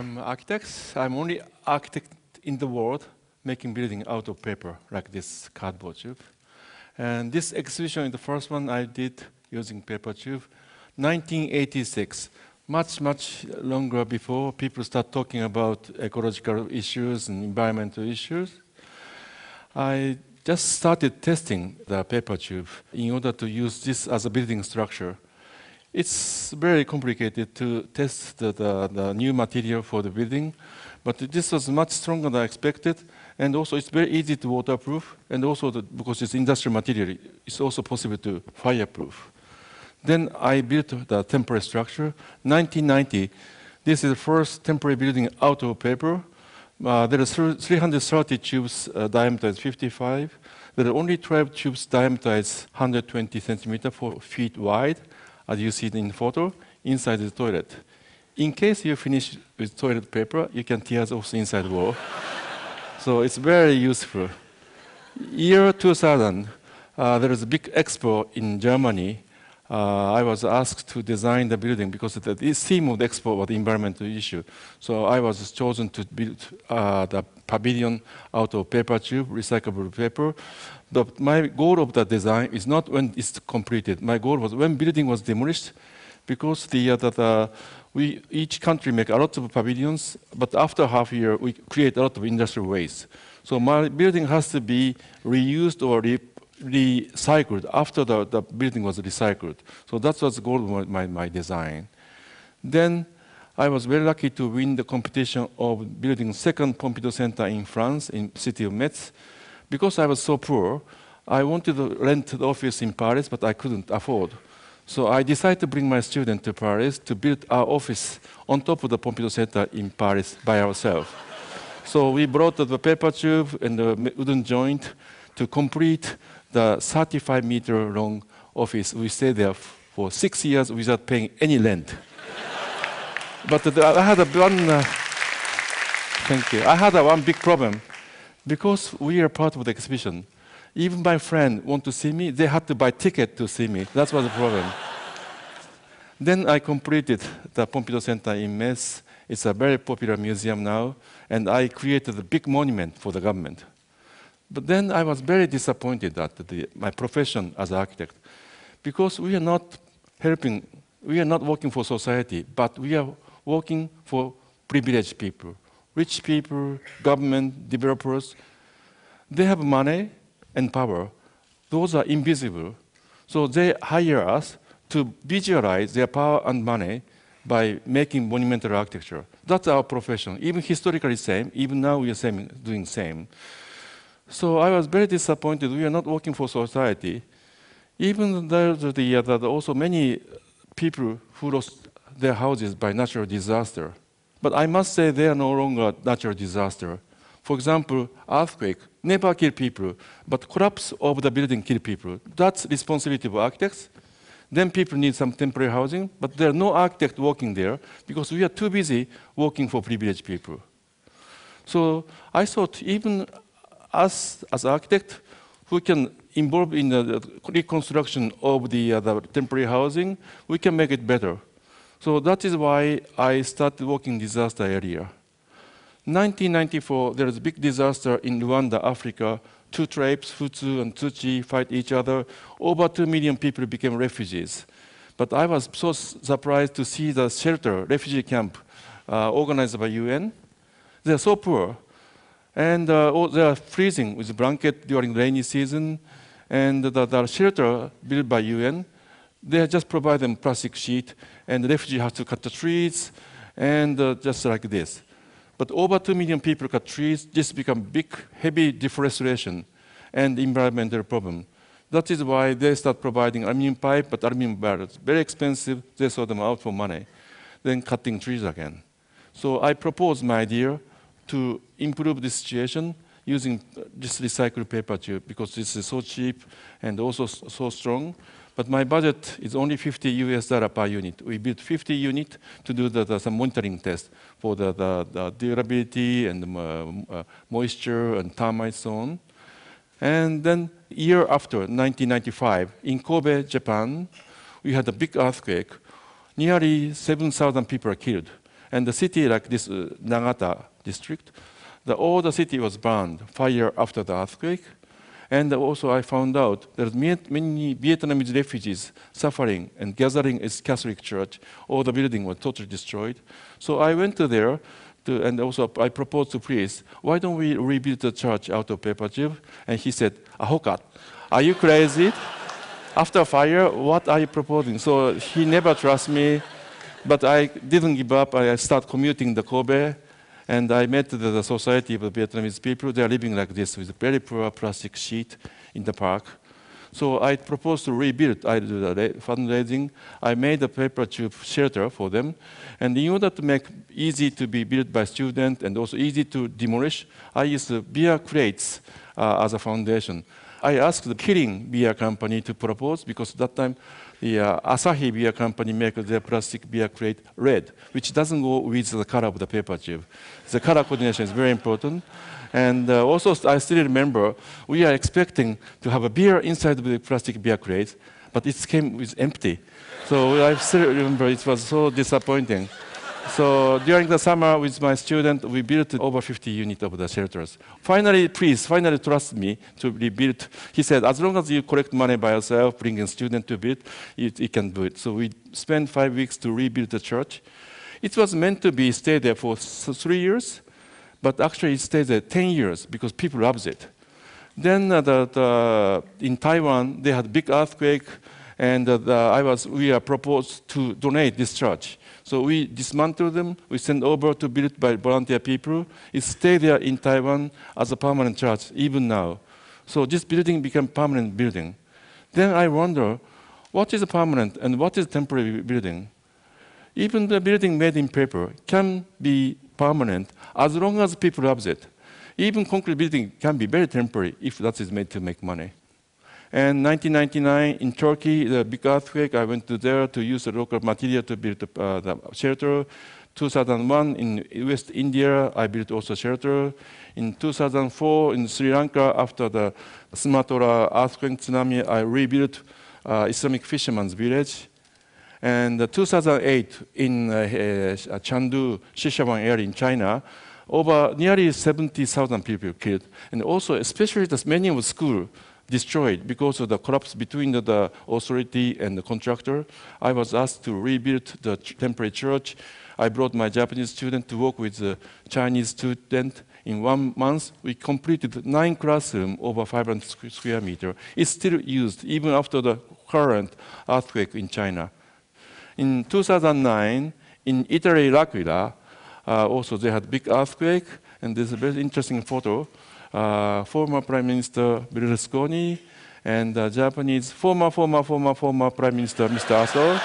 I'm architect. I'm only architect in the world making building out of paper, like this cardboard tube. And this exhibition is the first one I did using paper tube, 1986. Much, much longer before people start talking about ecological issues and environmental issues. I just started testing the paper tube in order to use this as a building structure. It's very complicated to test the, the, the new material for the building, but this was much stronger than I expected, and also it's very easy to waterproof, and also the, because it's industrial material, it's also possible to fireproof. Then I built the temporary structure. 1990, this is the first temporary building out of paper. Uh, there are 330 tubes, uh, diameter is 55. There are only 12 tubes, diameter is 120 centimeter, 4 feet wide, as you see in the photo, inside the toilet. In case you finish with toilet paper, you can tear off the inside wall. so it's very useful. Year 2000, uh, there is a big expo in Germany uh, I was asked to design the building because the, theme of the expo was the environmental issue. So I was chosen to build uh, the pavilion out of paper tube, recyclable paper. But my goal of the design is not when it's completed. My goal was when building was demolished, because the, uh, the, the we each country make a lot of pavilions, but after half year we create a lot of industrial waste. So my building has to be reused or re recycled after the, the building was recycled. So that was the goal of my, my design. Then I was very lucky to win the competition of building second Pompidou Center in France, in city of Metz. Because I was so poor, I wanted to rent the office in Paris, but I couldn't afford. So I decided to bring my student to Paris to build our office on top of the Pompidou Center in Paris by ourselves. so we brought the paper tube and the wooden joint to complete the 35 meter long office. We stayed there for six years without paying any rent. but the, I had a one. Uh, thank you. I had a one big problem because we are part of the exhibition. Even my friend want to see me, they had to buy ticket to see me. That was the problem. then I completed the Pompidou Center in Metz. It's a very popular museum now, and I created a big monument for the government. But then I was very disappointed at the, my profession as architect because we are not helping, we are not working for society, but we are working for privileged people, rich people, government, developers. They have money and power. Those are invisible. So they hire us to visualize their power and money by making monumental architecture. That's our profession. Even historically same, even now we are same, doing same. So I was very disappointed. We are not working for society. Even there's the, uh, the, also many people who lost their houses by natural disaster. But I must say they are no longer natural disaster. For example, earthquake never kill people, but collapse of the building kill people. That's responsibility of architects. Then people need some temporary housing, but there are no architect working there because we are too busy working for privileged people. So I thought even us as architect who can involve in the reconstruction of the, uh, the temporary housing, we can make it better. So that is why I started working disaster area. 1994, there was a big disaster in Rwanda, Africa. Two tribes, Hutu and Tutsi, fight each other. Over two million people became refugees. But I was so surprised to see the shelter, refugee camp, uh, organized by UN. They're so poor. And uh, oh, they are freezing with blanket during rainy season. And the, the shelter built by UN, they just provide them plastic sheet, and the refugee has to cut the trees, and uh, just like this. But over 2 million people cut trees, this become big, heavy deforestation and environmental problem. That is why they start providing aluminum pipe, but aluminum barrels, very expensive, they sell them out for money, then cutting trees again. So I propose my idea to improve the situation using this recycled paper tube because this is so cheap and also so strong. But my budget is only 50 US dollar per unit. We built 50 unit to do the, the, some monitoring test for the, the, the durability and uh, uh, moisture and termite so on. And then year after, 1995, in Kobe, Japan, we had a big earthquake. Nearly 7,000 people are killed And the city like this uh, Nagata district, the, all the city was burned, fire after the earthquake. And also I found out there's many Vietnamese refugees suffering and gathering in Catholic church. All the building was totally destroyed. So I went to there to, and also I proposed to priest, why don't we rebuild the church out of paper tube? And he said, Ahokat, are you crazy? After fire, what are you proposing? So he never trusted me, but I didn't give up. I started commuting the Kobe, and I met the, society of the Vietnamese people. They are living like this with very poor plastic sheet in the park. So I proposed to rebuild. I did the fundraising. I made a paper tube shelter for them. And in order to make easy to be built by students and also easy to demolish, I used beer crates uh, as a foundation. I asked the Kirin beer company to propose because at that time uh, Asahi beer company make their plastic beer crate red, which doesn't go with the color of the paper tube. The color coordination is very important. And uh, also, I still remember we are expecting to have a beer inside the plastic beer crate, but it came with empty. So I still remember it was so disappointing. So during the summer with my student, we built over 50 units of the shelters. Finally, please, finally trust me to rebuild. He said, as long as you collect money by yourself, bring a student to build, you, can do it. So we spent five weeks to rebuild the church. It was meant to be stay there for three years, but actually it stayed there 10 years because people loved it. Then uh, the, the, in Taiwan, they had big earthquake, and uh, the, I was, we are proposed to donate this church. So we dismantle them, we send over to build by volunteer people. It stay there in Taiwan as a permanent church, even now. So this building became permanent building. Then I wonder, what is a permanent and what is temporary building? Even the building made in paper can be permanent as long as people love it. Even concrete building can be very temporary if that is made to make money. And 1999 in Turkey, the big earthquake, I went to there to use the local material to build the, uh, the shelter. 2001 in West India, I built also shelter. In 2004 in Sri Lanka, after the Sumatra earthquake tsunami, I rebuilt uh, Islamic fisherman's village. And uh, 2008 in uh, uh, Chengdu, Sichuan area in China, over nearly 70,000 people killed. And also, especially the many of school destroyed because of the collapse between the, the authority and the contractor. I was asked to rebuild the temporary church. I brought my Japanese student to work with the Chinese student. In one month, we completed nine classrooms over 500 square meter. It's still used even after the current earthquake in China. In 2009, in Italy, L'Aquila, uh, also they had big earthquake, and there's a very interesting photo uh, former Prime Minister Berlusconi and uh, Japanese former, former, former, former Prime Minister Mr. Aso.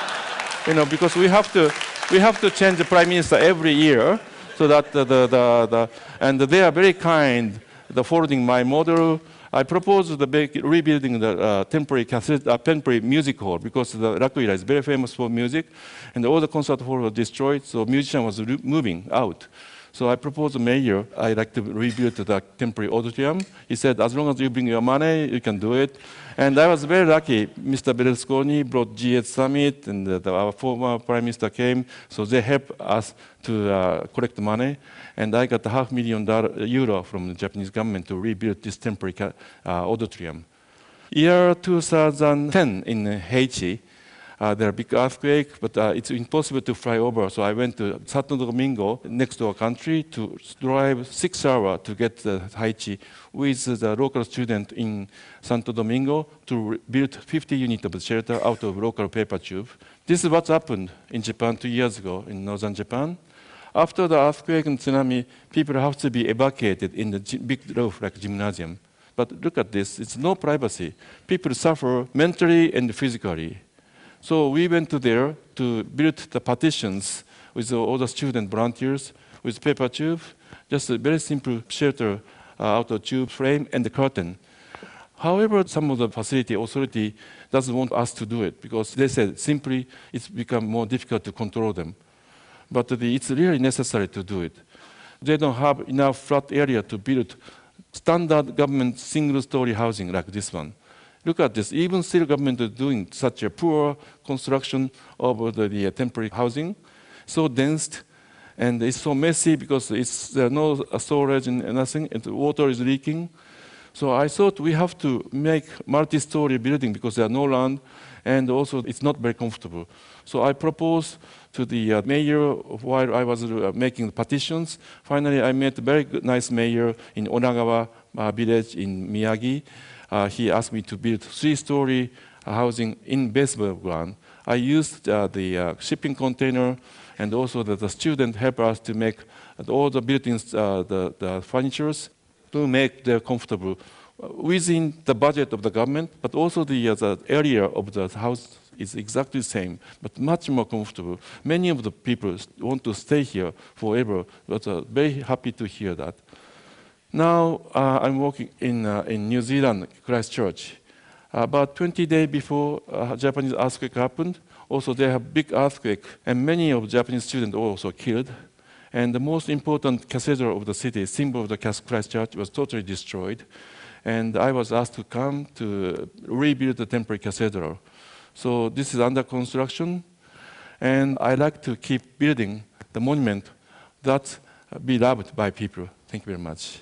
you know, because we have to, we have to change the Prime Minister every year, so that the, the, the, the and they are very kind. The my model, I proposed the rebuilding the uh, temporary cassette, uh, temporary music hall because the L'Aquila is very famous for music, and all the concert hall was destroyed, so musician was moving out. So I proposed to mayor, I'd like to rebuild the temporary auditorium. He said, as long as you bring your money, you can do it. And I was very lucky. Mr. Berlusconi brought G8 Summit, and the, our former prime minister came. So they helped us to uh, collect money. And I got a half million dollar, euro from the Japanese government to rebuild this temporary uh, auditorium. Year 2010 in Haiti, uh, there are big earthquake, but uh, it's impossible to fly over. So I went to Santo Domingo, next to our country, to drive six hours to get to Haiti with the local student in Santo Domingo to build 50 units of shelter out of local paper tube. This is what happened in Japan two years ago in northern Japan. After the earthquake and tsunami, people have to be evacuated in the big roof like gymnasium. But look at this, it's no privacy. People suffer mentally and physically. So we went to there to build the partitions with all the student volunteers with paper tube, just a very simple shelter uh, out of tube frame and the curtain. However, some of the facility authority doesn't want us to do it because they said simply it's become more difficult to control them. But the, it's really necessary to do it. They don't have enough flat area to build standard government single-story housing like this one. Look at this. Even still government is doing such a poor construction of the, the temporary housing, so dense. and it's so messy because it's there are no storage and nothing, and the water is leaking. So I thought we have to make multi-story building because there are no land, and also it's not very comfortable. So I proposed to the uh, mayor while I was uh, making the petitions. Finally, I met a very nice mayor in Onagawa uh, village in Miyagi. Uh, he asked me to build three-story housing in basement ground. I used uh, the uh, shipping container and also the, the student help us to make all the buildings, uh, the, the furnitures to make them comfortable within the budget of the government, but also the, uh, the area of the house is exactly the same, but much more comfortable. Many of the people want to stay here forever, but uh, very happy to hear that. Now uh, I'm working in, uh, in New Zealand, Christchurch. About 20 days before uh, Japanese earthquake happened, also they have big earthquake, and many of Japanese students were also killed. And the most important cathedral of the city, symbol of the Christchurch, was totally destroyed. And I was asked to come to rebuild the temporary cathedral. So this is under construction, and I like to keep building the monument that be loved by people. Thank you very much.